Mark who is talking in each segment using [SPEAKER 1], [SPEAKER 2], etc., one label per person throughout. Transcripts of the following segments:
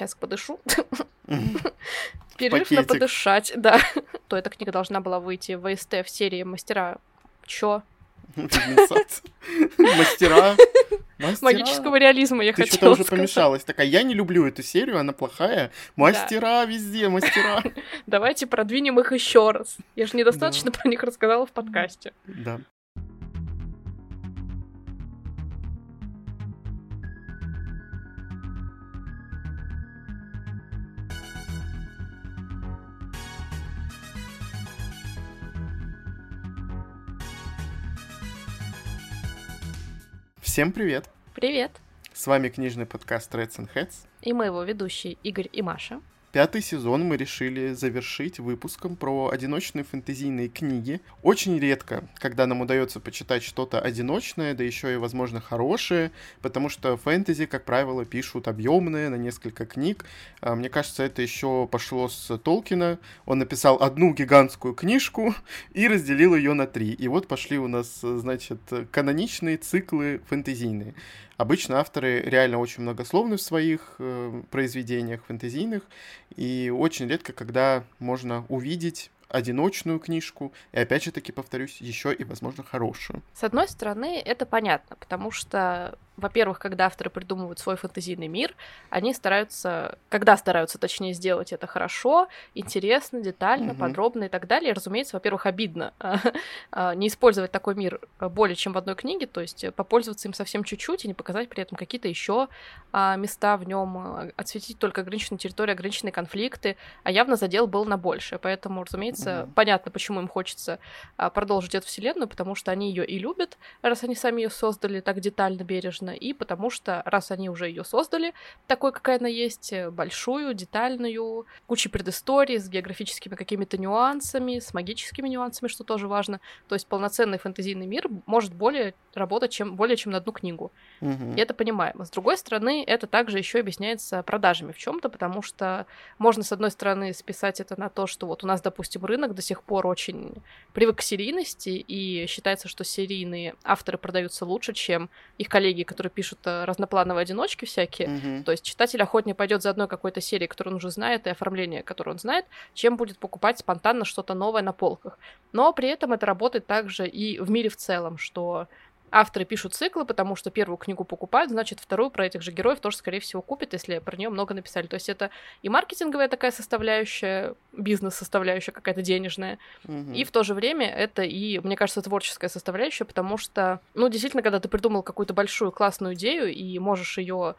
[SPEAKER 1] сейчас подышу. Перерыв на подышать, да. То эта книга должна была выйти в ВСТ в серии «Мастера чё?»
[SPEAKER 2] Мастера.
[SPEAKER 1] Магического реализма я хотела
[SPEAKER 2] что-то уже
[SPEAKER 1] сказать.
[SPEAKER 2] помешалась. Такая, я не люблю эту серию, она плохая. Мастера везде, мастера.
[SPEAKER 1] Давайте продвинем их еще раз. Я же недостаточно про них рассказала в подкасте.
[SPEAKER 2] Да. Всем привет!
[SPEAKER 1] Привет.
[SPEAKER 2] С вами книжный подкаст Reds and Heads.
[SPEAKER 1] И мы его ведущие Игорь и Маша.
[SPEAKER 2] Пятый сезон мы решили завершить выпуском про одиночные фэнтезийные книги. Очень редко, когда нам удается почитать что-то одиночное, да еще и, возможно, хорошее, потому что фэнтези, как правило, пишут объемные на несколько книг. А, Мне кажется, это еще пошло с Толкина. Он написал одну гигантскую книжку и разделил ее на три. И вот пошли у нас, значит, каноничные циклы фэнтезийные. Обычно авторы реально очень многословны в своих э, произведениях фэнтезийных, и очень редко, когда можно увидеть одиночную книжку, и опять же таки повторюсь, еще и, возможно, хорошую.
[SPEAKER 1] С одной стороны, это понятно, потому что, во-первых, когда авторы придумывают свой фэнтезийный мир, они стараются, когда стараются, точнее, сделать это хорошо, интересно, детально,
[SPEAKER 2] Мгм.
[SPEAKER 1] подробно и так далее. И, разумеется, во-первых, обидно а, не использовать такой мир более чем в одной книге, то есть э, попользоваться им совсем чуть-чуть и не показать при этом какие-то еще места в нем, отсветить только ограниченную территорию, ограниченные конфликты, а явно задел был на большее. Поэтому, разумеется,
[SPEAKER 2] Мгм.
[SPEAKER 1] понятно, почему им хочется а, продолжить эту вселенную, потому что они ее и любят, раз они сами ее создали так детально, бережно, и потому что, раз они уже ее создали, такой, какая она есть, э, большую, детальную, кучей предыстории, с географическими какими-то нюансами, с магическими нюансами, что тоже важно. То есть полноценный фэнтезийный мир может более работать чем, более чем на одну книгу.
[SPEAKER 2] Мгм.
[SPEAKER 1] И это понимаемо. С другой стороны, это также еще объясняется продажами в чем-то, потому что можно, с одной стороны, списать это на то, что вот у нас, допустим, рынок до сих пор очень привык к серийности, и считается, что серийные авторы продаются лучше, чем их коллеги, которые пишут э, разноплановые одиночки всякие.
[SPEAKER 2] Мгм.
[SPEAKER 1] То есть читатель охотнее пойдет за одной какой-то серией, которую он уже знает, и оформление, которое он знает, чем будет покупать спонтанно что-то новое на полках. Но при этом это работает также и в мире в целом, что авторы пишут циклы, потому что первую книгу покупают, значит, вторую про этих же героев тоже, скорее всего, купят, если про нее много написали. То есть это и маркетинговая такая составляющая, бизнес-составляющая какая-то денежная,
[SPEAKER 2] Мгм.
[SPEAKER 1] и в то же время это и, мне кажется, творческая составляющая, потому что, ну, действительно, когда ты придумал какую-то большую классную идею и можешь ее а,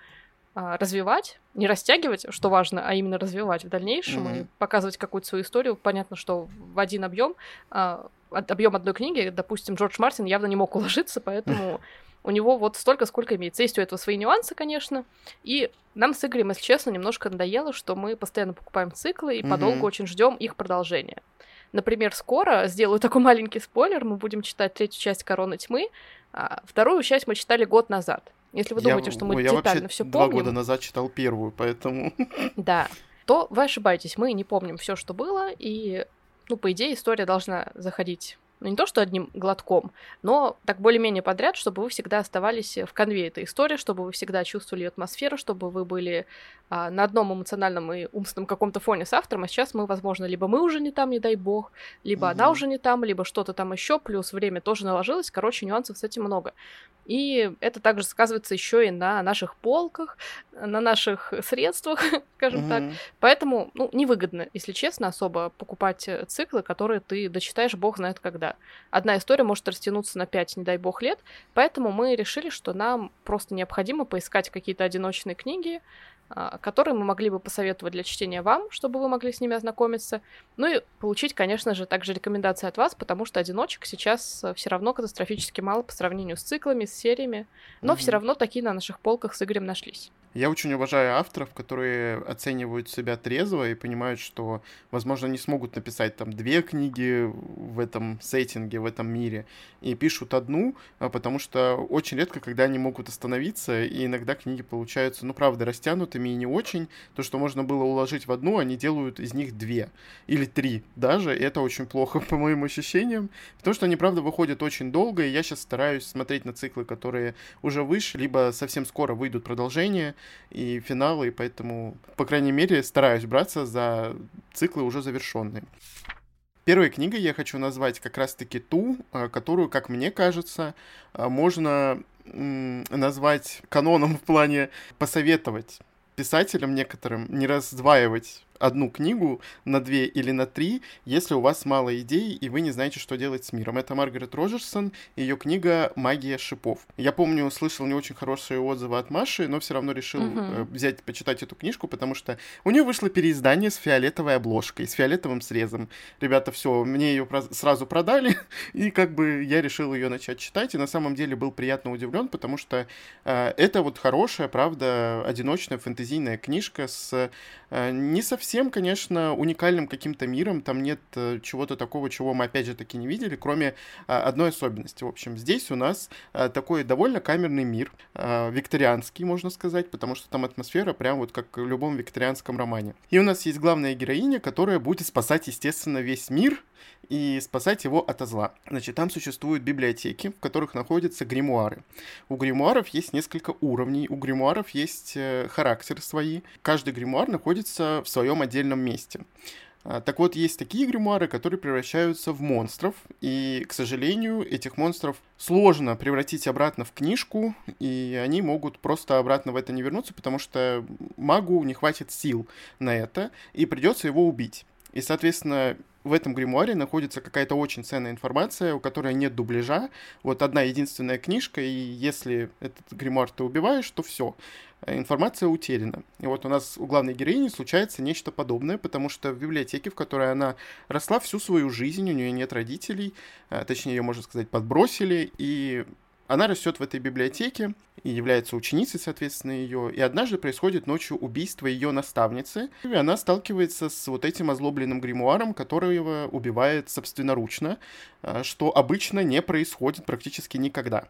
[SPEAKER 1] развивать, не растягивать, что важно, а именно развивать в дальнейшем и
[SPEAKER 2] Мгм.
[SPEAKER 1] показывать какую-то свою историю. Понятно, что в один объем, объем одной книги, допустим, Джордж Мартин явно не мог уложиться, поэтому у него вот столько, сколько имеется. Есть у этого свои нюансы, конечно. И нам с Игорем, если честно, немножко надоело, что мы постоянно покупаем циклы и
[SPEAKER 2] Мгм.
[SPEAKER 1] подолгу очень ждем их продолжения. Например, скоро, сделаю такой маленький спойлер, мы будем читать третью часть «Короны тьмы», а вторую часть мы читали год назад. Если вы
[SPEAKER 2] Я-
[SPEAKER 1] думаете, что мы
[SPEAKER 2] я
[SPEAKER 1] детально все
[SPEAKER 2] два
[SPEAKER 1] помним,
[SPEAKER 2] года назад читал первую, поэтому...
[SPEAKER 1] да, то вы ошибаетесь, мы не помним все, что было, и, ну, по идее, история должна заходить ну, не то, что одним глотком, но так более-менее подряд, чтобы вы всегда оставались в конве этой истории, чтобы вы всегда чувствовали атмосферу, чтобы вы были а, на одном эмоциональном и умственном каком-то фоне с автором, а сейчас мы, возможно, либо мы уже не там, не дай бог, либо она
[SPEAKER 2] Мгм.
[SPEAKER 1] уже не там, либо что-то там еще, плюс время тоже наложилось, короче, нюансов с этим много. И это также сказывается еще и на наших полках, на наших средствах, скажем так.
[SPEAKER 2] Мгм.
[SPEAKER 1] Поэтому, ну, невыгодно, если честно, особо покупать э, циклы, которые ты дочитаешь бог знает когда. Одна история может растянуться на 5, не дай бог, лет, поэтому мы решили, что нам просто необходимо поискать какие-то одиночные книги, а, которые мы могли бы посоветовать для чтения вам, чтобы вы могли с ними ознакомиться. Ну и получить, конечно же, также рекомендации от вас, потому что одиночек сейчас все равно катастрофически мало по сравнению с циклами, с сериями, но все
[SPEAKER 2] Мгм.
[SPEAKER 1] равно такие на наших полках с Игорем нашлись.
[SPEAKER 2] Я очень уважаю авторов, которые оценивают себя трезво и понимают, что, возможно, не смогут написать там две книги в этом сеттинге, в этом мире, и пишут одну, а, потому что очень редко, когда они могут остановиться, и иногда книги получаются, ну, правда, растянутыми и не очень. То, что можно было уложить в одну, они делают из них две или три даже, и это очень плохо, по моим ощущениям, потому что они, правда, выходят очень долго, и я сейчас стараюсь смотреть на циклы, которые уже вышли, либо совсем скоро выйдут продолжения, и финалы, и поэтому, по крайней мере, стараюсь браться за циклы уже завершенные. Первой книгой я хочу назвать как раз-таки ту, э, которую, как мне кажется, э, можно назвать каноном в плане посоветовать писателям некоторым не раздваивать одну книгу на две или на три, если у вас мало идей и вы не знаете, что делать с миром. Это Маргарет Роджерсон, ее книга «Магия шипов». Я помню, слышал не очень хорошие отзывы от Маши, но все равно решил uh-huh. взять, почитать эту книжку, потому что у нее вышло переиздание с фиолетовой обложкой, с фиолетовым срезом. Ребята, все, мне ее сразу продали, и как бы я решил ее начать читать, и на самом деле был приятно удивлен, потому что э, это вот хорошая, правда, одиночная фэнтезийная книжка с э, не совсем совсем, конечно, уникальным каким-то миром. Там нет э, чего-то такого, чего мы опять же таки не видели, кроме а, одной особенности. В общем, здесь у нас а, такой довольно камерный мир, а, викторианский, можно сказать, потому что там атмосфера прям вот как в любом викторианском романе. И у нас есть главная героиня, которая будет спасать, естественно, весь мир и спасать его от зла. Значит, там существуют библиотеки, в которых находятся гримуары. У гримуаров есть несколько уровней, у гримуаров есть э, характер свои. Каждый гримуар находится в своем отдельном месте. А, так вот, есть такие гримуары, которые превращаются в монстров, и, к сожалению, этих монстров сложно превратить обратно в книжку, и они могут просто обратно в это не вернуться, потому что магу не хватит сил на это, и придется его убить. И, соответственно, в этом гримуаре находится какая-то очень ценная информация, у которой нет дубляжа. Вот одна единственная книжка, и если этот гримуар ты убиваешь, то все, информация утеряна. И вот у нас у главной героини случается нечто подобное, потому что в библиотеке, в которой она росла всю свою жизнь, у нее нет родителей, а, точнее, ее, можно сказать, подбросили, и она растет в этой библиотеке и является ученицей, соответственно, ее. И однажды происходит ночью убийство ее наставницы. И она сталкивается с вот этим озлобленным гримуаром, который его убивает собственноручно, а, что обычно не происходит практически никогда.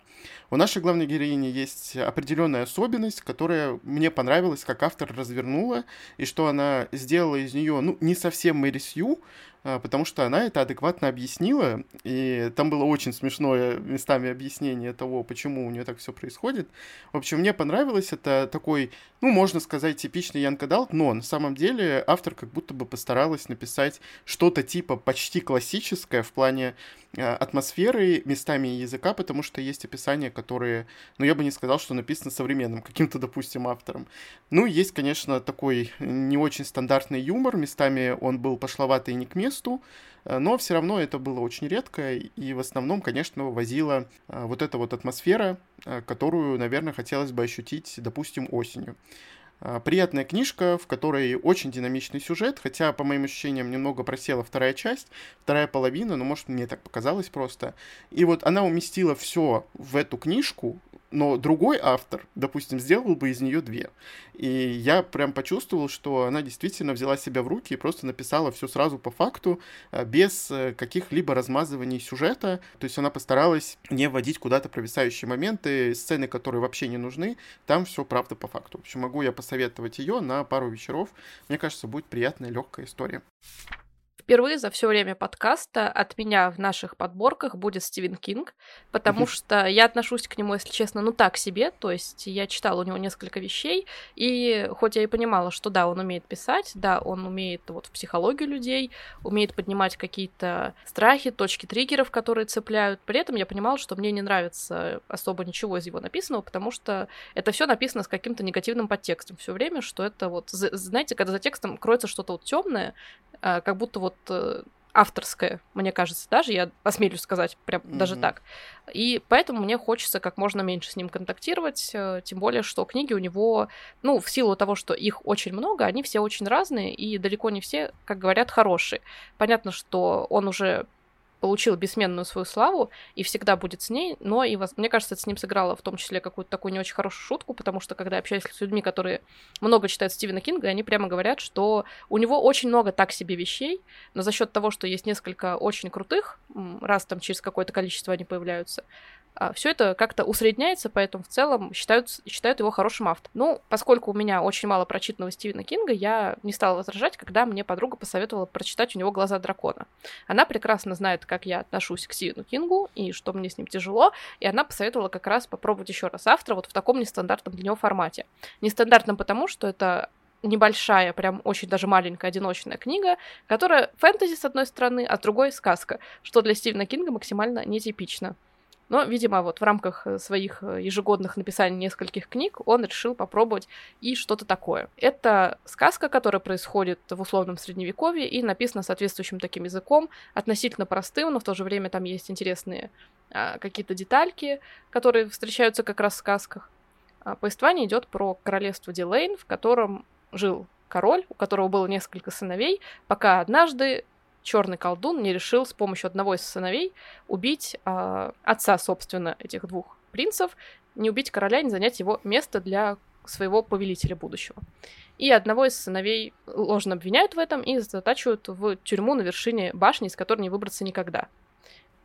[SPEAKER 2] У нашей главной героини есть определенная особенность, которая мне понравилась, как автор развернула, и что она сделала из нее, ну, не совсем Мэри Сью, потому что она это адекватно объяснила, и там было очень смешное местами объяснение того, почему у нее так все происходит. В общем, мне понравилось, это такой, ну, можно сказать, типичный Янка Далт, но на самом деле автор как будто бы постаралась написать что-то типа почти классическое в плане а, атмосферы, местами языка, потому что есть описания, которые, ну, я бы не сказал, что написано современным каким-то, допустим, автором. Ну, есть, конечно, такой не очень стандартный юмор, местами он был пошловатый и не к месту, э, но все равно это было очень редко, и в основном, конечно, возила э, вот эта вот атмосфера, э, которую, наверное, хотелось бы ощутить, допустим, осенью. Приятная книжка, в которой очень динамичный сюжет, хотя, по моим ощущениям, немного просела вторая часть, вторая половина, но, может, мне так показалось просто. И вот она уместила все в эту книжку, но другой автор, допустим, сделал бы из нее две. И я прям почувствовал, что она действительно взяла себя в руки и просто написала все сразу по факту, э, без э, каких-либо размазываний сюжета. То есть она постаралась не вводить куда-то провисающие моменты, сцены, которые вообще не нужны. Там все правда по факту. В общем, могу я посоветовать ее на пару вечеров. Мне кажется, будет приятная, легкая история.
[SPEAKER 1] Впервые за все время подкаста от меня в наших подборках будет Стивен Кинг, потому что я отношусь к нему, если честно, ну так себе, то есть я читала у него несколько вещей, и хоть я и понимала, что да, он умеет писать, да, он умеет вот в психологию людей, умеет поднимать какие-то страхи, точки триггеров, которые цепляют, при этом я понимала, что мне не нравится особо ничего из его написанного, потому что это все написано с каким-то негативным подтекстом все время, что это вот, знаете, когда за текстом кроется что-то вот темное, как будто вот э, авторское, мне кажется, даже, я осмелюсь сказать, прям mm-hmm. даже так. И поэтому мне хочется как можно меньше с ним контактировать, э, тем более, что книги у него, ну, в силу того, что их очень много, они все очень разные, и далеко не все, как говорят, хорошие. Понятно, что он уже получил бессменную свою славу и всегда будет с ней, но и, мне кажется, это с ним сыграло в том числе какую-то такую не очень хорошую шутку, потому что, когда общаюсь с людьми, которые много читают Стивена Кинга, они прямо говорят, что у него очень много так себе вещей, но за счет того, что есть несколько очень крутых, раз там через какое-то количество они появляются, все это как-то усредняется, поэтому в целом считают, считают его хорошим автором. Ну, поскольку у меня очень мало прочитанного Стивена Кинга, я не стала возражать, когда мне подруга посоветовала прочитать у него «Глаза дракона». Она прекрасно знает, как я отношусь к Стивену Кингу и что мне с ним тяжело, и она посоветовала как раз попробовать еще раз автора вот в таком нестандартном для него формате. Нестандартном потому, что это небольшая, прям очень даже маленькая одиночная книга, которая фэнтези с одной стороны, а с другой сказка, что для Стивена Кинга максимально нетипично. Но, видимо, вот в рамках э, своих э, ежегодных написаний нескольких книг он решил попробовать и что-то такое. Это сказка, которая происходит в условном средневековье и написана соответствующим таким языком, относительно простым, но в то же время там есть интересные а, какие-то детальки, которые встречаются как раз в сказках. А, повествование идет про королевство Дилейн, в котором жил король, у которого было несколько сыновей, пока однажды черный колдун не решил с помощью одного из сыновей убить э, отца, собственно, этих двух принцев, не убить короля, не занять его место для своего повелителя будущего. И одного из сыновей ложно обвиняют в этом и затачивают в тюрьму на вершине башни, из которой не выбраться никогда.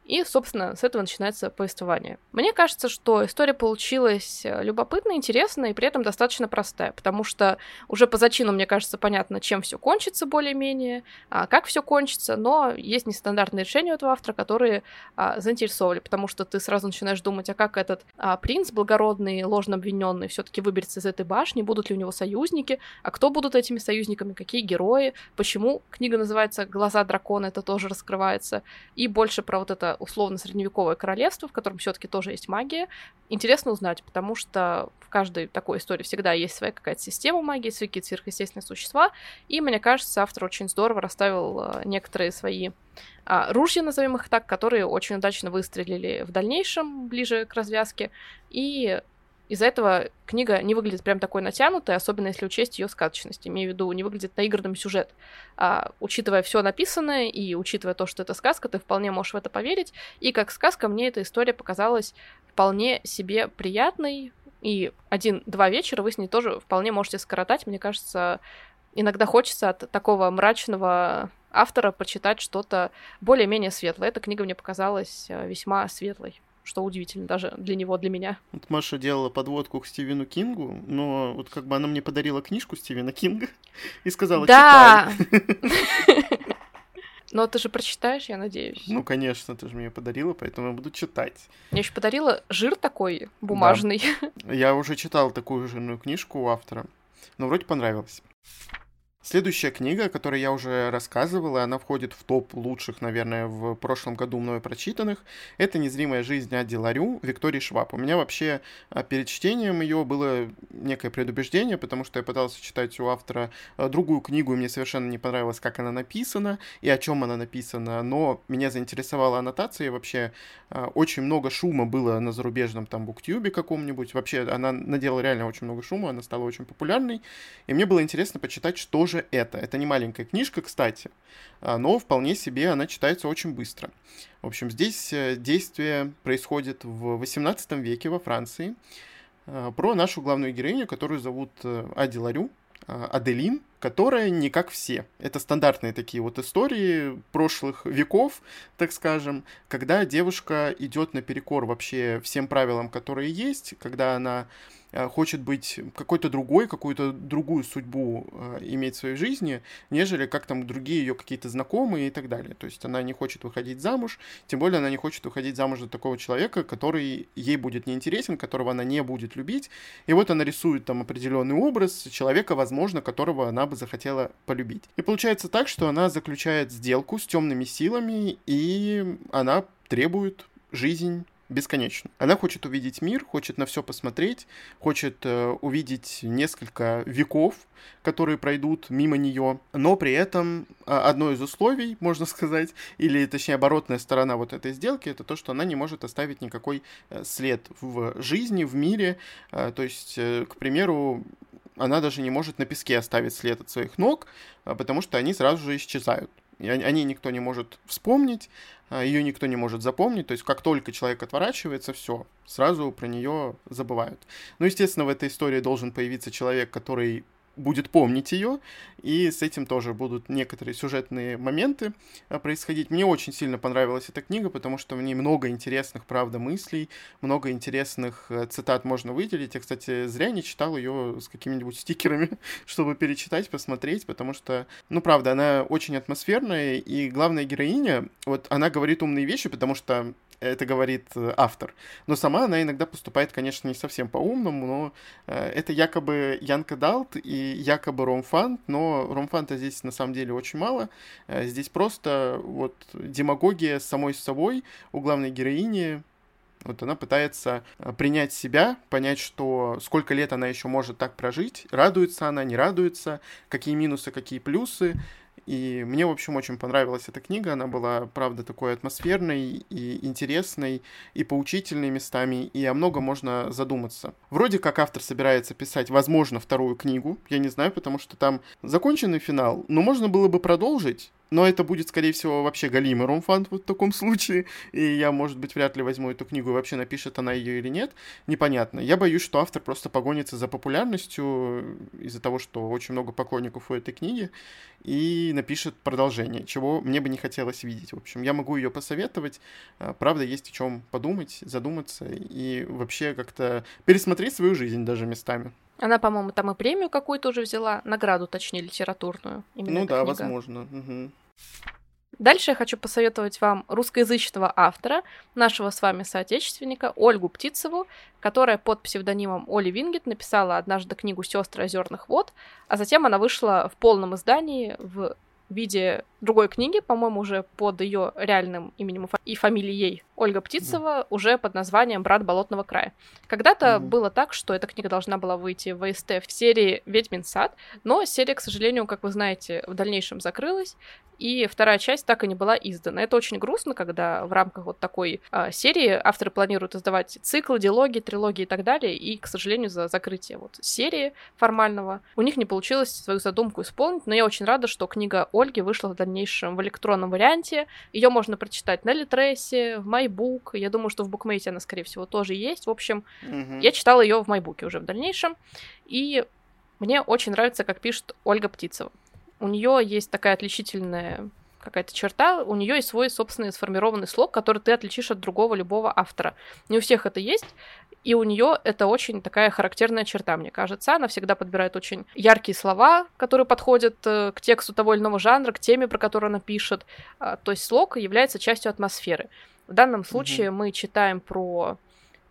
[SPEAKER 1] И, собственно, с этого начинается повествование. Мне кажется, что история получилась э, любопытная, интересная и при этом достаточно простая, потому что уже по зачину, мне кажется, понятно, чем все кончится более-менее, а как все кончится, но есть нестандартные решения у этого автора, которые а, заинтересовали, потому что ты сразу начинаешь думать, а как этот а, принц благородный, ложно обвиненный, все-таки выберется из этой башни, будут ли у него союзники, а кто будут этими союзниками, какие герои, почему книга называется «Глаза дракона», это тоже раскрывается, и больше про вот это условно-средневековое королевство, в котором все-таки тоже есть магия. Интересно узнать, потому что в каждой такой истории всегда есть своя какая-то система магии, свои какие-то сверхъестественные существа. И мне кажется, автор очень здорово расставил э, некоторые свои а, ружья, назовем их так, которые очень удачно выстрелили в дальнейшем, ближе к развязке. И из-за этого книга не выглядит прям такой натянутой, особенно если учесть ее сказочность. Имею в виду, не выглядит наигранным сюжет. А, учитывая все написанное и учитывая то, что это сказка, ты вполне можешь в это поверить. И как сказка мне эта история показалась вполне себе приятной. И один-два вечера вы с ней тоже вполне можете скоротать. Мне кажется, иногда хочется от такого мрачного автора почитать что-то более-менее светлое. Эта книга мне показалась э, весьма светлой что удивительно даже для него, для меня.
[SPEAKER 2] Вот Маша делала подводку к Стивену Кингу, но вот как бы она мне подарила книжку Стивена Кинга и сказала, да! читай.
[SPEAKER 1] Но ты же прочитаешь, я надеюсь.
[SPEAKER 2] Ну, конечно, ты же мне подарила, поэтому я буду читать.
[SPEAKER 1] Я еще подарила жир такой бумажный.
[SPEAKER 2] Да. Я уже читал такую жирную книжку у автора, но вроде понравилось. Следующая книга, о которой я уже рассказывал, и она входит в топ лучших, наверное, в прошлом году мною прочитанных, это «Незримая жизнь Ади Ларю» Виктории Шваб. У меня вообще а, перед чтением ее было некое предубеждение, потому что я пытался читать у автора а, другую книгу, и мне совершенно не понравилось, как она написана и о чем она написана, но меня заинтересовала аннотация, и вообще а, очень много шума было на зарубежном там буктюбе каком-нибудь, вообще она наделала реально очень много шума, она стала очень популярной, и мне было интересно почитать, что же же это. Это не маленькая книжка, кстати, а, но вполне себе она читается очень быстро. В общем, здесь э, действие происходит в 18 веке во Франции а, про нашу главную героиню, которую зовут э, Ади Ларю, а, Аделин, которая не как все. Это стандартные такие вот истории прошлых веков, так скажем, когда девушка идет наперекор вообще всем правилам, которые есть, когда она Э, хочет быть какой-то другой, какую-то другую судьбу э, иметь в своей жизни, нежели как там другие ее какие-то знакомые и так далее. То есть она не хочет выходить замуж, тем более она не хочет выходить замуж за такого человека, который ей будет неинтересен, которого она не будет любить. И вот она рисует там определенный образ человека, возможно, которого она бы захотела полюбить. И получается так, что она заключает сделку с темными силами, и она требует жизнь бесконечно. Она хочет увидеть мир, хочет на все посмотреть, хочет э, увидеть несколько веков, которые пройдут мимо нее, но при этом э, одно из условий, можно сказать, или точнее оборотная сторона вот этой сделки, это то, что она не может оставить никакой э, след в жизни, в мире. Э, то есть, э, к примеру, она даже не может на песке оставить след от своих ног, э, потому что они сразу же исчезают. О ней никто не может вспомнить, а, ее никто не может запомнить. То есть, как только человек отворачивается, все, сразу про нее забывают. Ну, естественно, в этой истории должен появиться человек, который будет помнить ее, и с этим тоже будут некоторые сюжетные моменты а, происходить. Мне очень сильно понравилась эта книга, потому что в ней много интересных, правда, мыслей, много интересных э, цитат можно выделить. Я, кстати, зря не читал ее с какими-нибудь стикерами, чтобы перечитать, посмотреть, потому что, ну, правда, она очень атмосферная, и главная героиня, вот она говорит умные вещи, потому что это говорит э, автор. Но сама она иногда поступает, конечно, не совсем по-умному, но э, это якобы Янка Далт и якобы Ромфант, но Ромфанта здесь на самом деле очень мало. Э, здесь просто вот демагогия самой собой у главной героини, вот она пытается принять себя, понять, что сколько лет она еще может так прожить, радуется она, не радуется, какие минусы, какие плюсы. И мне, в общем, очень понравилась эта книга. Она была, правда, такой атмосферной и интересной, и поучительной местами, и о многом можно задуматься. Вроде как автор собирается писать, возможно, вторую книгу. Я не знаю, потому что там законченный финал, но можно было бы продолжить, но это будет, скорее всего, вообще галимый ромфант вот в таком случае. И я, может быть, вряд ли возьму эту книгу и вообще напишет она ее или нет. Непонятно. Я боюсь, что автор просто погонится за популярностью из-за того, что очень много поклонников у этой книги и напишет продолжение, чего мне бы не хотелось видеть. В общем, я могу ее посоветовать. А, правда, есть о чем подумать, задуматься и вообще как-то пересмотреть свою жизнь даже местами.
[SPEAKER 1] Она, по-моему, там и премию какую-то уже взяла, награду, точнее, литературную.
[SPEAKER 2] Именно ну да, книга. возможно. Угу.
[SPEAKER 1] Дальше я хочу посоветовать вам русскоязычного автора, нашего с вами соотечественника Ольгу Птицеву, которая под псевдонимом Оли Вингет написала однажды книгу «Сестры озерных вод», а затем она вышла в полном издании в виде другой книги, по-моему, уже под ее реальным именем и фамилией Ольга Птицева, mm. уже под названием «Брат болотного края». Когда-то mm. было так, что эта книга должна была выйти в ВСТ в серии «Ведьмин сад», но серия, к сожалению, как вы знаете, в дальнейшем закрылась, и вторая часть так и не была издана. Это очень грустно, когда в рамках вот такой э, серии авторы планируют издавать циклы, диалоги, трилогии и так далее, и, к сожалению, за закрытие вот серии формального у них не получилось свою задумку исполнить, но я очень рада, что книга Ольги вышла в дальнейшем в электронном варианте. Ее можно прочитать на Литресе, в MyBook. Я думаю, что в букмейте она, скорее всего, тоже есть. В общем, mm-hmm. я читала ее в MyBook уже в дальнейшем. И мне очень нравится, как пишет Ольга Птицева у нее есть такая отличительная какая-то черта, у нее есть свой собственный сформированный слог, который ты отличишь от другого любого автора. Не у всех это есть, и у нее это очень такая характерная черта, мне кажется. Она всегда подбирает очень яркие слова, которые подходят э, к тексту того или иного жанра, к теме, про которую она пишет. А, то есть слог является частью атмосферы. В данном случае mm-hmm. мы читаем про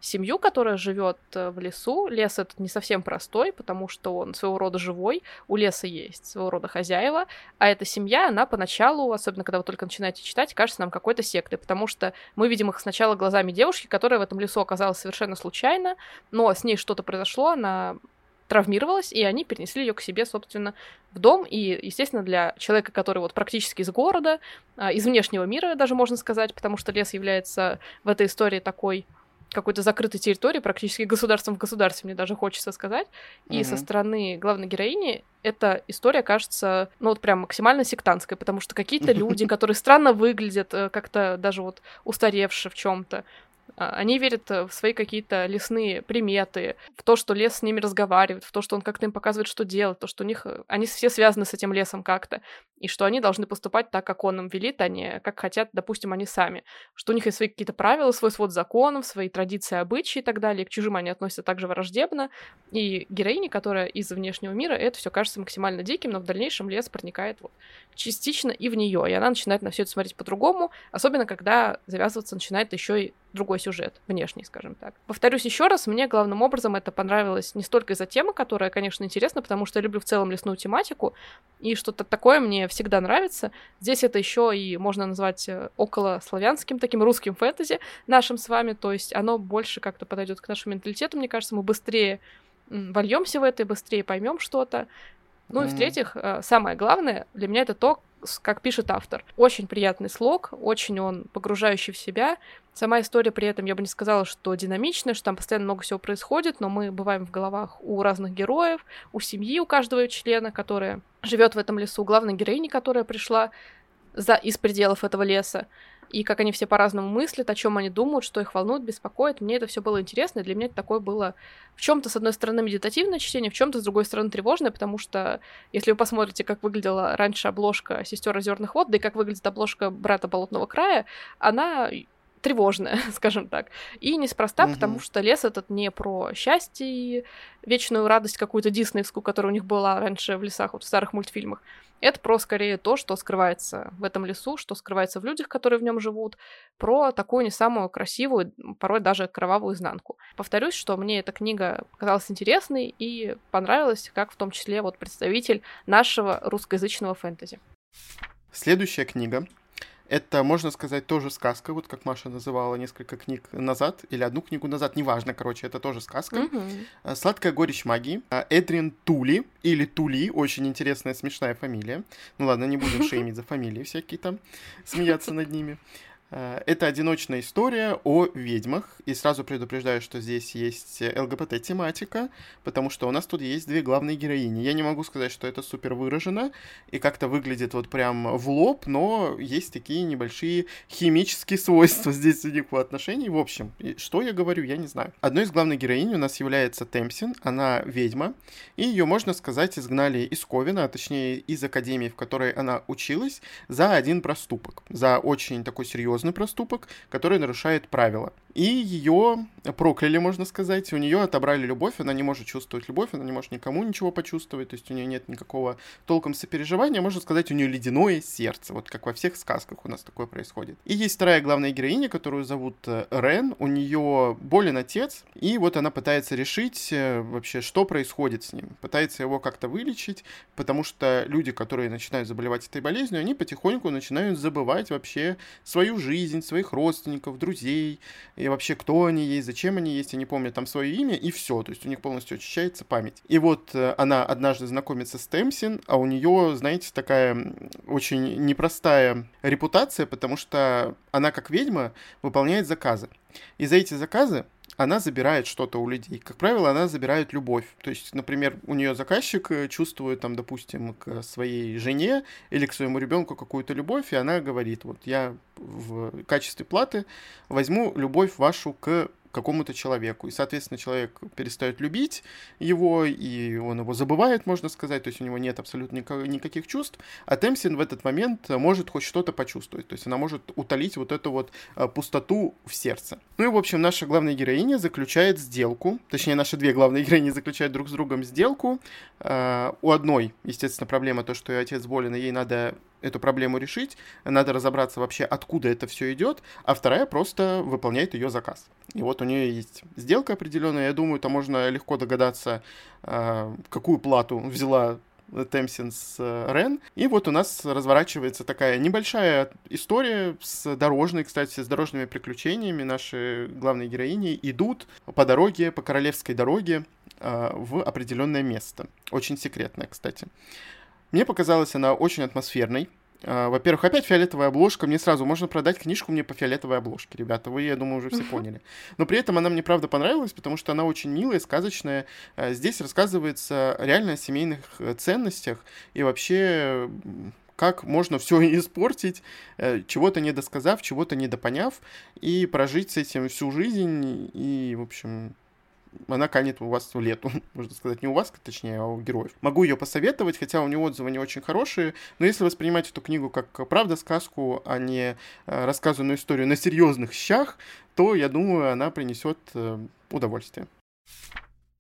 [SPEAKER 1] семью, которая живет э, в лесу. Лес этот не совсем простой, потому что он своего рода живой. У леса есть своего рода хозяева. А эта семья, она поначалу, особенно когда вы только начинаете читать, кажется нам какой-то сектой, потому что мы видим их сначала глазами девушки, которая в этом лесу оказалась совершенно случайно, но с ней что-то произошло, она травмировалась, и они перенесли ее к себе, собственно, в дом. И, естественно, для человека, который вот практически из города, а, из внешнего мира, даже можно сказать, потому что лес является в этой истории такой какой-то закрытой территории, практически государством в государстве, мне даже хочется сказать. И mm-hmm. со стороны главной героини эта история кажется, ну вот прям максимально сектантской, потому что какие-то люди, которые странно выглядят, э, как-то даже вот устаревшие в чем-то, они верят э, в свои какие-то лесные приметы, в то, что лес с ними разговаривает, в то, что он как-то им показывает, что делать, то, что у них... Э, они все связаны с этим лесом как-то, и что они должны поступать так, как он им велит, а не как хотят, допустим, они сами. Что у них есть свои какие-то правила, свой свод законов, свои традиции, обычаи и так далее. К чужим они относятся также враждебно. И героине, которая из внешнего мира, это все кажется максимально диким, но в дальнейшем лес проникает вот частично и в нее, и она начинает на все это смотреть по-другому, особенно когда завязываться начинает еще и другой сюжет, внешний, скажем так. Повторюсь еще раз, мне главным образом это понравилось не столько из-за темы, которая, конечно, интересна, потому что я люблю в целом лесную тематику, и что-то такое мне всегда нравится. Здесь это еще и можно назвать э, около славянским, таким русским фэнтези нашим с вами, то есть оно больше как-то подойдет к нашему менталитету, мне кажется, мы быстрее вольемся в это и быстрее поймем что-то. Ну mm-hmm. и в-третьих, э, самое главное для меня это то, как пишет автор. Очень приятный слог, очень он погружающий в себя. Сама история при этом, я бы не сказала, что динамичная, что там постоянно много всего происходит, но мы бываем в головах у разных героев, у семьи, у каждого члена, которая живет в этом лесу, главной героини, которая пришла за, из пределов этого леса. И как они все по-разному мыслят, о чем они думают, что их волнует, беспокоит. Мне это все было интересно, и для меня это такое было в чем-то, с одной стороны, медитативное чтение, в чем-то, с другой стороны, тревожное, потому что если вы посмотрите, как выглядела раньше обложка сестер озерных вод, да и как выглядит обложка брата Болотного края, она тревожная, скажем так. И неспроста, угу. потому что лес этот не про счастье и вечную радость какую-то диснеевскую, которая у них была раньше в лесах, вот в старых мультфильмах. Это про скорее то, что скрывается в этом лесу, что скрывается в людях, которые в нем живут, про такую не самую красивую, порой даже кровавую изнанку. Повторюсь, что мне эта книга показалась интересной и понравилась, как в том числе вот представитель нашего русскоязычного фэнтези.
[SPEAKER 2] Следующая книга это, можно сказать, тоже сказка, вот как Маша называла несколько книг назад, или одну книгу назад, неважно, короче, это тоже сказка. Mm-hmm. «Сладкая горечь магии». А, Эдрин Тули, или Тули, очень интересная, смешная фамилия. Ну ладно, не будем шеймить за фамилии всякие там, смеяться над ними. Э, это одиночная история о ведьмах. И сразу предупреждаю, что здесь есть ЛГБТ-тематика, потому что у нас тут есть две главные героини. Я не могу сказать, что это супер выражено и как-то выглядит вот прям в лоб, но есть такие небольшие химические свойства здесь у них по отношению. В общем, что я говорю, я не знаю. Одной из главных героинь у нас является Темсин. Она ведьма, и ее, можно сказать, изгнали из Ковина, а точнее из академии, в которой она училась, за один проступок. За очень такой серьезный серьезный проступок, который нарушает правила. И ее прокляли, можно сказать. У нее отобрали любовь, она не может чувствовать любовь, она не может никому ничего почувствовать, то есть у нее нет никакого толком сопереживания, можно сказать, у нее ледяное сердце, вот как во всех сказках у нас такое происходит. И есть вторая главная героиня, которую зовут э, Рен, у нее болен отец, и вот она пытается решить э, вообще, что происходит с ним, пытается его как-то вылечить, потому что люди, которые начинают заболевать этой болезнью, они потихоньку начинают забывать вообще свою жизнь, своих родственников, друзей, и вообще кто они есть, зачем они есть, они помнят там свое имя, и все, то есть у них полностью очищается память. И вот э, она однажды знакомится с Темсин, а у нее, знаете, такая очень непростая репутация, потому что она как ведьма выполняет заказы. И за эти заказы она забирает что-то у людей. Как правило, она забирает любовь. То есть, например, у нее заказчик э, чувствует, там, допустим, к своей жене или к своему ребенку какую-то любовь, и она говорит, вот я в качестве платы возьму любовь вашу к какому-то человеку. И, соответственно, человек перестает любить его, и он его забывает, можно сказать, то есть у него нет абсолютно никаких чувств, а Темсин в этот момент может хоть что-то почувствовать, то есть она может утолить вот эту вот а, пустоту в сердце. Ну и, в общем, наша главная героиня заключает сделку, точнее, наши две главные героини заключают друг с другом сделку. А, у одной, естественно, проблема то, что ее отец болен, и ей надо эту проблему решить, надо разобраться вообще, откуда это все идет, а вторая просто выполняет ее заказ. И вот у нее есть сделка определенная, я думаю, там можно легко догадаться, а, какую плату взяла Темсин с э, Рен. И вот у нас разворачивается такая небольшая история с дорожной, кстати, с дорожными приключениями. Наши главные героини идут по дороге, по королевской дороге а, в определенное место. Очень секретное, кстати. Мне показалась она очень атмосферной. А, во-первых, опять фиолетовая обложка. Мне сразу можно продать книжку мне по фиолетовой обложке, ребята. Вы, я думаю, уже все поняли. Но при этом она мне правда понравилась, потому что она очень милая, сказочная. А, здесь рассказывается реально о семейных э, ценностях и вообще как можно все испортить, э, чего-то недосказав, чего-то недопоняв, и прожить с этим всю жизнь, и, в общем, она канет у вас в лету, можно сказать, не у вас, точнее, а у героев. Могу ее посоветовать, хотя у нее отзывы не очень хорошие, но если воспринимать эту книгу как правда сказку, а не э, рассказанную историю на серьезных щах, то, я думаю, она принесет э, удовольствие.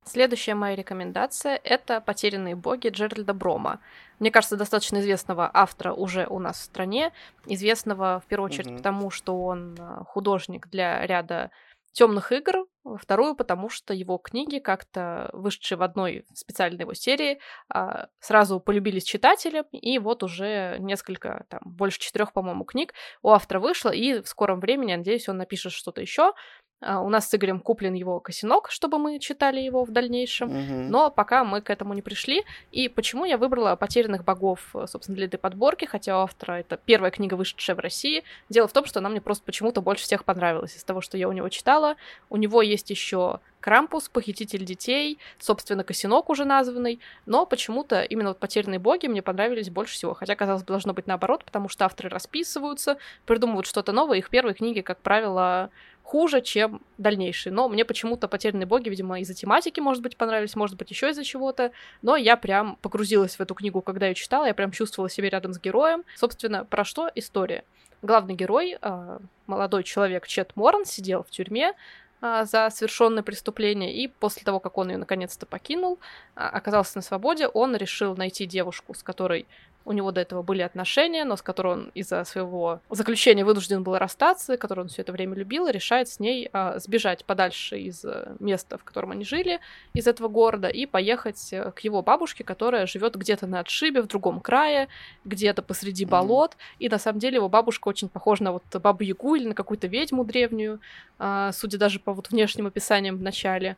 [SPEAKER 1] Следующая моя рекомендация — это «Потерянные боги» Джеральда Брома. Мне кажется, достаточно известного автора уже у нас в стране. Известного, в первую очередь, mm-hmm. потому что он э, художник для ряда темных игр, вторую, потому что его книги, как-то вышедшие в одной специальной его серии, а, сразу полюбились читателям, и вот уже несколько, там, больше четырех, по-моему, книг у автора вышло, и в скором времени, надеюсь, он напишет что-то еще. А, у нас с Игорем куплен его косинок, чтобы мы читали его в дальнейшем, mm-hmm. но пока мы к этому не пришли. И почему я выбрала «Потерянных богов», собственно, для этой подборки, хотя у автора это первая книга, вышедшая в России. Дело в том, что она мне просто почему-то больше всех понравилась из того, что я у него читала. У него есть еще Крампус, Похититель детей, собственно, Косинок уже названный, но почему-то именно вот «Потерянные боги» мне понравились больше всего, хотя, казалось бы, должно быть наоборот, потому что авторы расписываются, придумывают что-то новое, их первые книги, как правило, хуже, чем дальнейшие. Но мне почему-то «Потерянные боги», видимо, из-за тематики, может быть, понравились, может быть, еще из-за чего-то. Но я прям погрузилась в эту книгу, когда ее читала, я прям чувствовала себя рядом с героем. Собственно, про что история? Главный герой, а, молодой человек Чет Моран, сидел в тюрьме, за совершенное преступление, и после того, как он ее наконец-то покинул, а, оказался на свободе, он решил найти девушку, с которой у него до этого были отношения, но с которой он из-за своего заключения вынужден был расстаться, которую он все это время любил, и решает с ней а, сбежать подальше из э, места, в котором они жили, из этого города, и поехать э, к его бабушке, которая живет где-то на отшибе, в другом крае, где-то посреди болот. Mm-hmm. И на самом деле его бабушка очень похожа на вот бабу Ягу или на какую-то ведьму древнюю, а, судя даже по вот внешним описаниям в начале.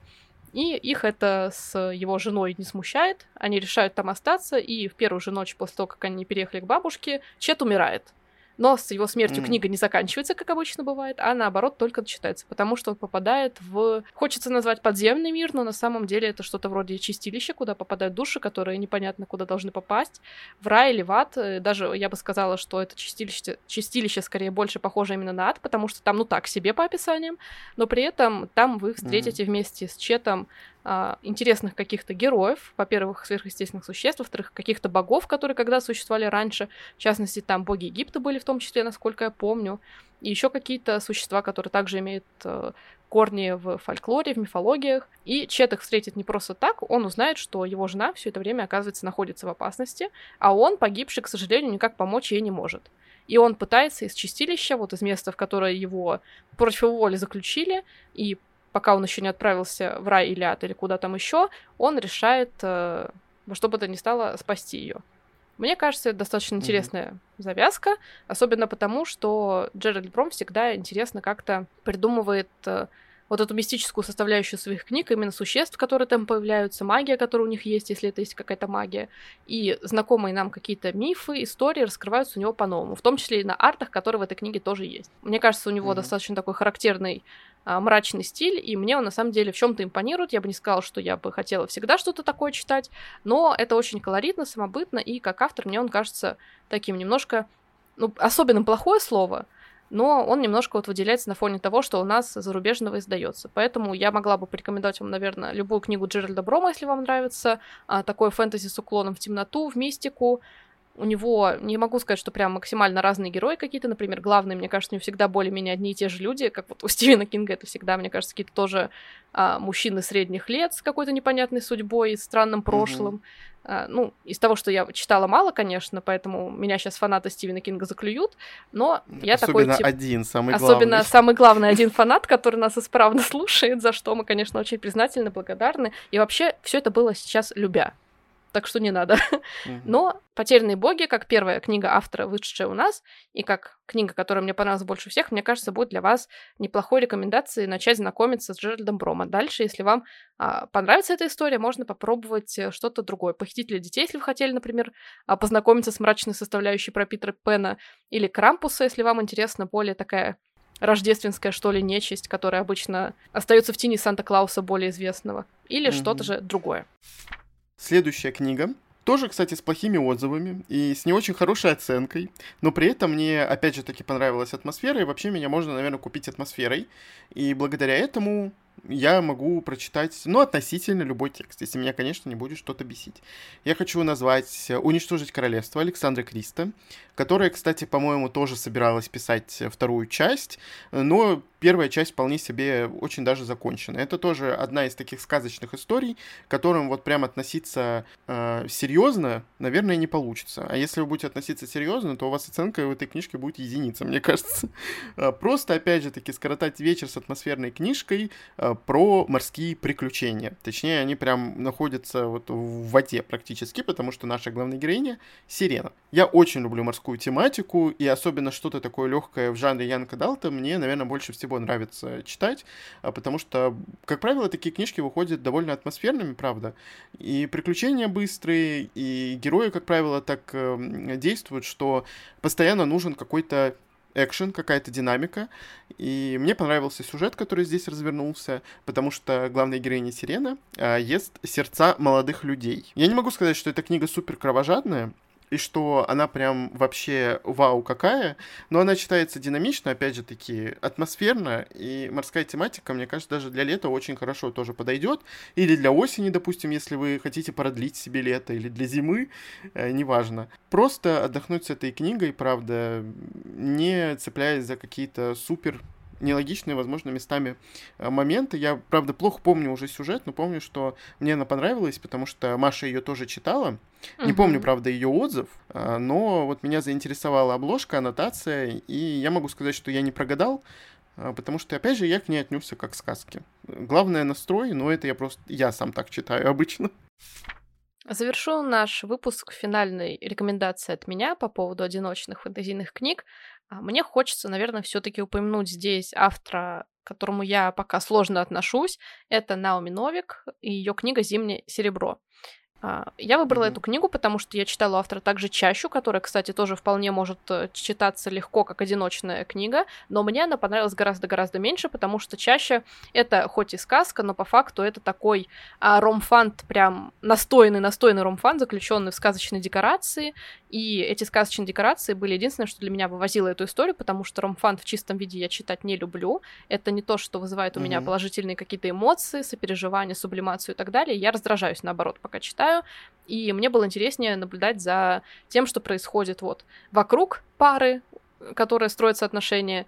[SPEAKER 1] И их это с его женой не смущает. Они решают там остаться, и в первую же ночь после того, как они переехали к бабушке, Чет умирает. Но с его смертью mm. книга не заканчивается, как обычно бывает, а наоборот только начинается, потому что он попадает в... Хочется назвать подземный мир, но на самом деле это что-то вроде чистилища, куда попадают души, которые непонятно куда должны попасть, в рай или в ад. Э, даже я бы сказала, что это чистилище, чистилище скорее больше похоже именно на ад, потому что там, ну так, себе по описаниям, но при этом там вы встретите mm. вместе с Четом а, интересных каких-то героев, во-первых, сверхъестественных существ, во-вторых, каких-то богов, которые когда существовали раньше, в частности, там боги Египта были в том числе, насколько я помню, и еще какие-то существа, которые также имеют э, корни в фольклоре, в мифологиях. И Чет их встретит не просто так, он узнает, что его жена все это время, оказывается, находится в опасности, а он, погибший, к сожалению, никак помочь ей не может. И он пытается из чистилища, вот из места, в которое его против воли заключили, и пока он еще не отправился в рай или ад или куда там еще, он решает э, во что бы то ни стало спасти ее. Мне кажется, это достаточно mm-hmm. интересная завязка, особенно потому, что Джеральд Бром всегда интересно как-то придумывает э, вот эту мистическую составляющую своих книг, именно существ, которые там появляются, магия, которая у них есть, если это есть какая-то магия, и знакомые нам какие-то мифы, истории раскрываются у него по-новому, в том числе и на артах, которые в этой книге тоже есть. Мне кажется, у него mm-hmm. достаточно такой характерный а, мрачный стиль, и мне он на самом деле в чем-то импонирует. Я бы не сказала, что я бы хотела всегда что-то такое читать, но это очень колоритно, самобытно, и как автор мне он кажется таким немножко, ну, особенно плохое слово, но он немножко вот выделяется на фоне того, что у нас зарубежного издается. Поэтому я могла бы порекомендовать вам, наверное, любую книгу Джеральда Брома, если вам нравится а, такое фэнтези с уклоном в темноту, в мистику, у него, не могу сказать, что прям максимально разные герои какие-то, например, главные, мне кажется, у него всегда более-менее одни и те же люди, как вот у Стивена Кинга это всегда, мне кажется, какие-то тоже а, мужчины средних лет с какой-то непонятной судьбой и странным прошлым. Mm-hmm. А, ну, из того, что я читала мало, конечно, поэтому меня сейчас фанаты Стивена Кинга заклюют, но я
[SPEAKER 2] Особенно
[SPEAKER 1] такой...
[SPEAKER 2] Тип... один, самый
[SPEAKER 1] Особенно
[SPEAKER 2] главный.
[SPEAKER 1] Особенно самый главный один фанат, который нас исправно слушает, за что мы, конечно, очень признательны, благодарны. И вообще все это было сейчас любя так что не надо. Но «Потерянные боги», как первая книга автора, вышедшая у нас, и как книга, которая мне понравилась больше всех, мне кажется, будет для вас неплохой рекомендацией начать знакомиться с Джеральдом Брома. Дальше, если вам а, понравится эта история, можно попробовать э, что-то другое. «Похитители детей», если вы хотели, например, а, познакомиться с мрачной составляющей про Питера Пена, или «Крампуса», если вам интересна более такая рождественская, что ли, нечисть, которая обычно остается в тени Санта-Клауса более известного, или mm-hmm. что-то же другое.
[SPEAKER 2] Следующая книга тоже, кстати, с плохими отзывами и с не очень хорошей оценкой, но при этом мне, опять же таки, понравилась атмосфера, и вообще меня можно, наверное, купить атмосферой. И благодаря этому я могу прочитать, ну, относительно любой текст, если меня, конечно, не будет что-то бесить. Я хочу назвать «Уничтожить королевство» Александра Криста, которая, кстати, по-моему, тоже собиралась писать вторую часть, но первая часть вполне себе очень даже закончена. Это тоже одна из таких сказочных историй, к которым вот прям относиться э, серьезно, наверное, не получится. А если вы будете относиться серьезно, то у вас оценка в этой книжке будет единица, мне кажется. А, просто, опять же таки, скоротать вечер с атмосферной книжкой э, про морские приключения. Точнее, они прям находятся вот в воде практически, потому что наша главная героиня — сирена. Я очень люблю морскую тематику, и особенно что-то такое легкое в жанре Янка Далта мне, наверное, больше всего всего нравится читать, а, потому что, как правило, такие книжки выходят довольно атмосферными, правда. И приключения быстрые, и герои, как правило, так эм, действуют, что постоянно нужен какой-то экшен, какая-то динамика. И мне понравился сюжет, который здесь развернулся, потому что главная героиня Сирена э, ест сердца молодых людей. Я не могу сказать, что эта книга супер кровожадная, и что она прям вообще вау какая, но она читается динамично, опять же таки, атмосферно, и морская тематика, мне кажется, даже для лета очень хорошо тоже подойдет, или для осени, допустим, если вы хотите продлить себе лето, или для зимы, э, неважно. Просто отдохнуть с этой книгой, правда, не цепляясь за какие-то супер нелогичные, возможно, местами э, моменты. Я, правда, плохо помню уже сюжет, но помню, что мне она понравилась, потому что Маша ее тоже читала. Не помню, правда, ее отзыв, э, но вот меня заинтересовала обложка, аннотация, и я могу сказать, что я не прогадал, э, потому что, опять же, я к ней отнесся как к сказке. Главное настрой, но это я просто, я сам так читаю обычно.
[SPEAKER 1] Завершу наш выпуск финальной рекомендации от меня по поводу одиночных фэнтезийных книг. А, мне хочется, наверное, все-таки упомянуть здесь автора, к которому я пока сложно отношусь. Это Наоми Новик и ее книга «Зимнее серебро». А, я выбрала mm-hmm. эту книгу, потому что я читала автора также «Чащу», которая, кстати, тоже вполне может э, читаться легко, как одиночная книга, но мне она понравилась гораздо-гораздо меньше, потому что «Чаща» — это хоть и сказка, но по факту это такой а, ромфант, прям настойный-настойный ромфант, заключенный в сказочной декорации, и эти сказочные декорации были единственное, что для меня вывозило эту историю, потому что ромфант в чистом виде я читать не люблю. Это не то, что вызывает у mm-hmm. меня положительные какие-то эмоции, сопереживания, сублимацию и так далее. Я раздражаюсь, наоборот, пока читаю. И мне было интереснее наблюдать за тем, что происходит вот вокруг пары, которые строятся отношения,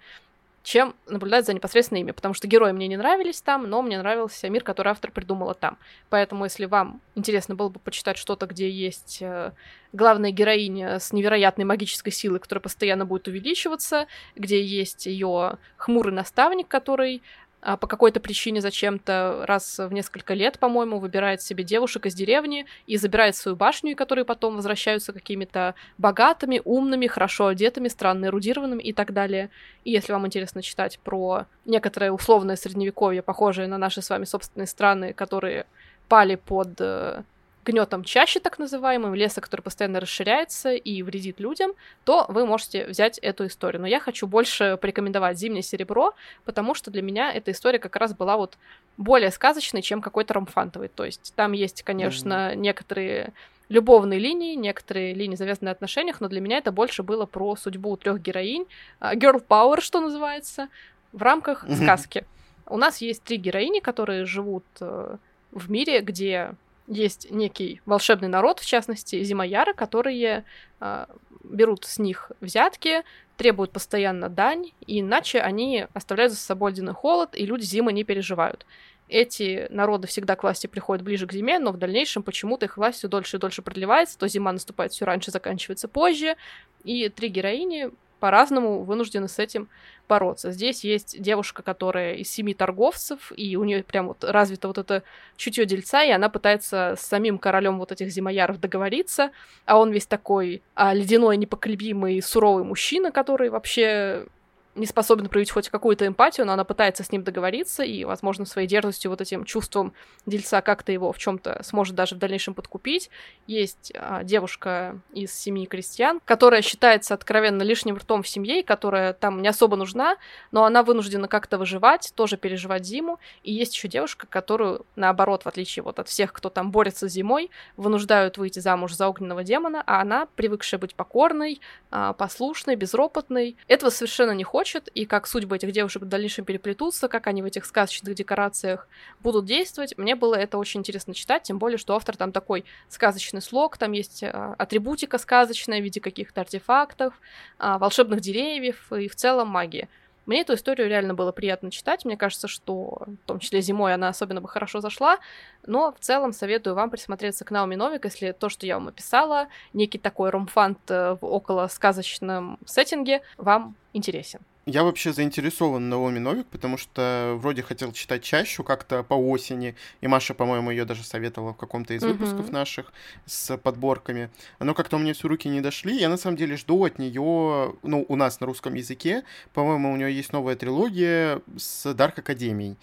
[SPEAKER 1] чем наблюдать за непосредственно ими, потому что герои мне не нравились там, но мне нравился мир, который автор придумала там. Поэтому, если вам интересно было бы почитать что-то, где есть э, главная героиня с невероятной магической силой, которая постоянно будет увеличиваться, где есть ее хмурый наставник, который по какой-то причине зачем-то раз в несколько лет, по-моему, выбирает себе девушек из деревни и забирает свою башню, и которые потом возвращаются какими-то богатыми, умными, хорошо одетыми, странно эрудированными и так далее. И если вам интересно читать про некоторое условное средневековье, похожее на наши с вами собственные страны, которые пали под э, гнетом чаще так называемым, леса, который постоянно расширяется и вредит людям, то вы можете взять эту историю. Но я хочу больше порекомендовать «Зимнее серебро», потому что для меня эта история как раз была вот более сказочной, чем какой-то ромфантовый. То есть там есть, конечно, mm-hmm. некоторые любовные линии, некоторые линии, завязанные на отношениях, но для меня это больше было про судьбу трех героинь, а, girl power, что называется, в рамках mm-hmm. сказки. У нас есть три героини, которые живут э, в мире, где есть некий волшебный народ, в частности, зимояры, которые э, берут с них взятки, требуют постоянно дань, и иначе они оставляют за собой ледяной холод, и люди зимы не переживают. Эти народы всегда к власти приходят ближе к зиме, но в дальнейшем почему-то их власть все дольше и дольше продлевается, то зима наступает все раньше, заканчивается позже, и три героини по-разному вынуждены с этим бороться. Здесь есть девушка, которая из семи торговцев, и у нее прям вот развито вот это чутье дельца, и она пытается с самим королем вот этих зимояров договориться, а он весь такой а, ледяной, непоколебимый, суровый мужчина, который вообще не способен проявить хоть какую-то эмпатию, но она пытается с ним договориться, и, возможно, своей дерзостью, вот этим чувством дельца как-то его в чем-то сможет даже в дальнейшем подкупить. Есть а, девушка из семьи крестьян, которая считается откровенно лишним ртом в семье, которая там не особо нужна, но она вынуждена как-то выживать, тоже переживать зиму. И есть еще девушка, которую, наоборот, в отличие вот от всех, кто там борется зимой, вынуждают выйти замуж за огненного демона, а она, привыкшая быть покорной, а, послушной, безропотной, этого совершенно не хочет, хочет, и как судьбы этих девушек в дальнейшем переплетутся, как они в этих сказочных декорациях будут действовать. Мне было это очень интересно читать, тем более, что автор там такой сказочный слог, там есть а, атрибутика сказочная в виде каких-то артефактов, а, волшебных деревьев и в целом магии. Мне эту историю реально было приятно читать. Мне кажется, что в том числе зимой она особенно бы хорошо зашла. Но в целом советую вам присмотреться к Науми Новик, если то, что я вам описала, некий такой ромфант э, в около сказочном сеттинге, вам интересен.
[SPEAKER 2] Я вообще заинтересован Наоми Новик, потому что вроде хотел читать чаще как-то по осени, и Маша, по-моему, ее даже советовала в каком-то из выпусков mm-hmm. наших с подборками. Но как-то у меня все руки не дошли. Я на самом деле жду от нее, ну, у нас на русском языке, по-моему, у нее есть новая трилогия с Dark Академией.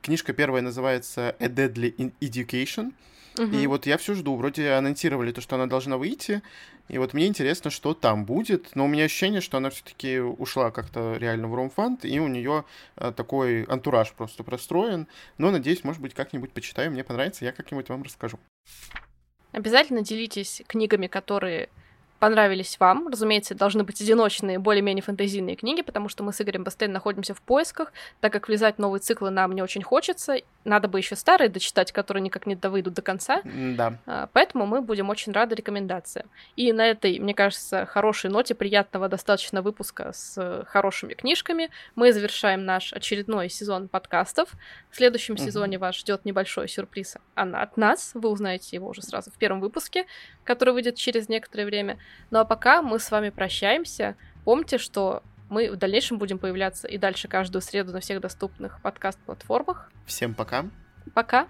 [SPEAKER 2] Книжка первая называется A Deadly Education. Угу. И вот я все жду. Вроде анонсировали то, что она должна выйти. И вот мне интересно, что там будет. Но у меня ощущение, что она все-таки ушла как-то реально в Ромфанд, и у нее э, такой антураж просто простроен. Но надеюсь, может быть, как-нибудь почитаю, мне понравится, я как-нибудь вам расскажу.
[SPEAKER 1] Обязательно делитесь книгами, которые понравились вам. Разумеется, должны быть одиночные, более-менее фэнтезийные книги, потому что мы с Игорем постоянно находимся в поисках, так как влезать в новые циклы нам не очень хочется. Надо бы еще старые дочитать, которые никак не довыйдут до конца.
[SPEAKER 2] Да.
[SPEAKER 1] А, поэтому мы будем очень рады рекомендациям. И на этой, мне кажется, хорошей ноте приятного достаточно выпуска с хорошими книжками мы завершаем наш очередной сезон подкастов. В следующем угу. сезоне вас ждет небольшой сюрприз от нас. Вы узнаете его уже сразу в первом выпуске, который выйдет через некоторое время. Ну а пока мы с вами прощаемся. Помните, что мы в дальнейшем будем появляться и дальше каждую среду на всех доступных подкаст-платформах.
[SPEAKER 2] Всем пока.
[SPEAKER 1] Пока.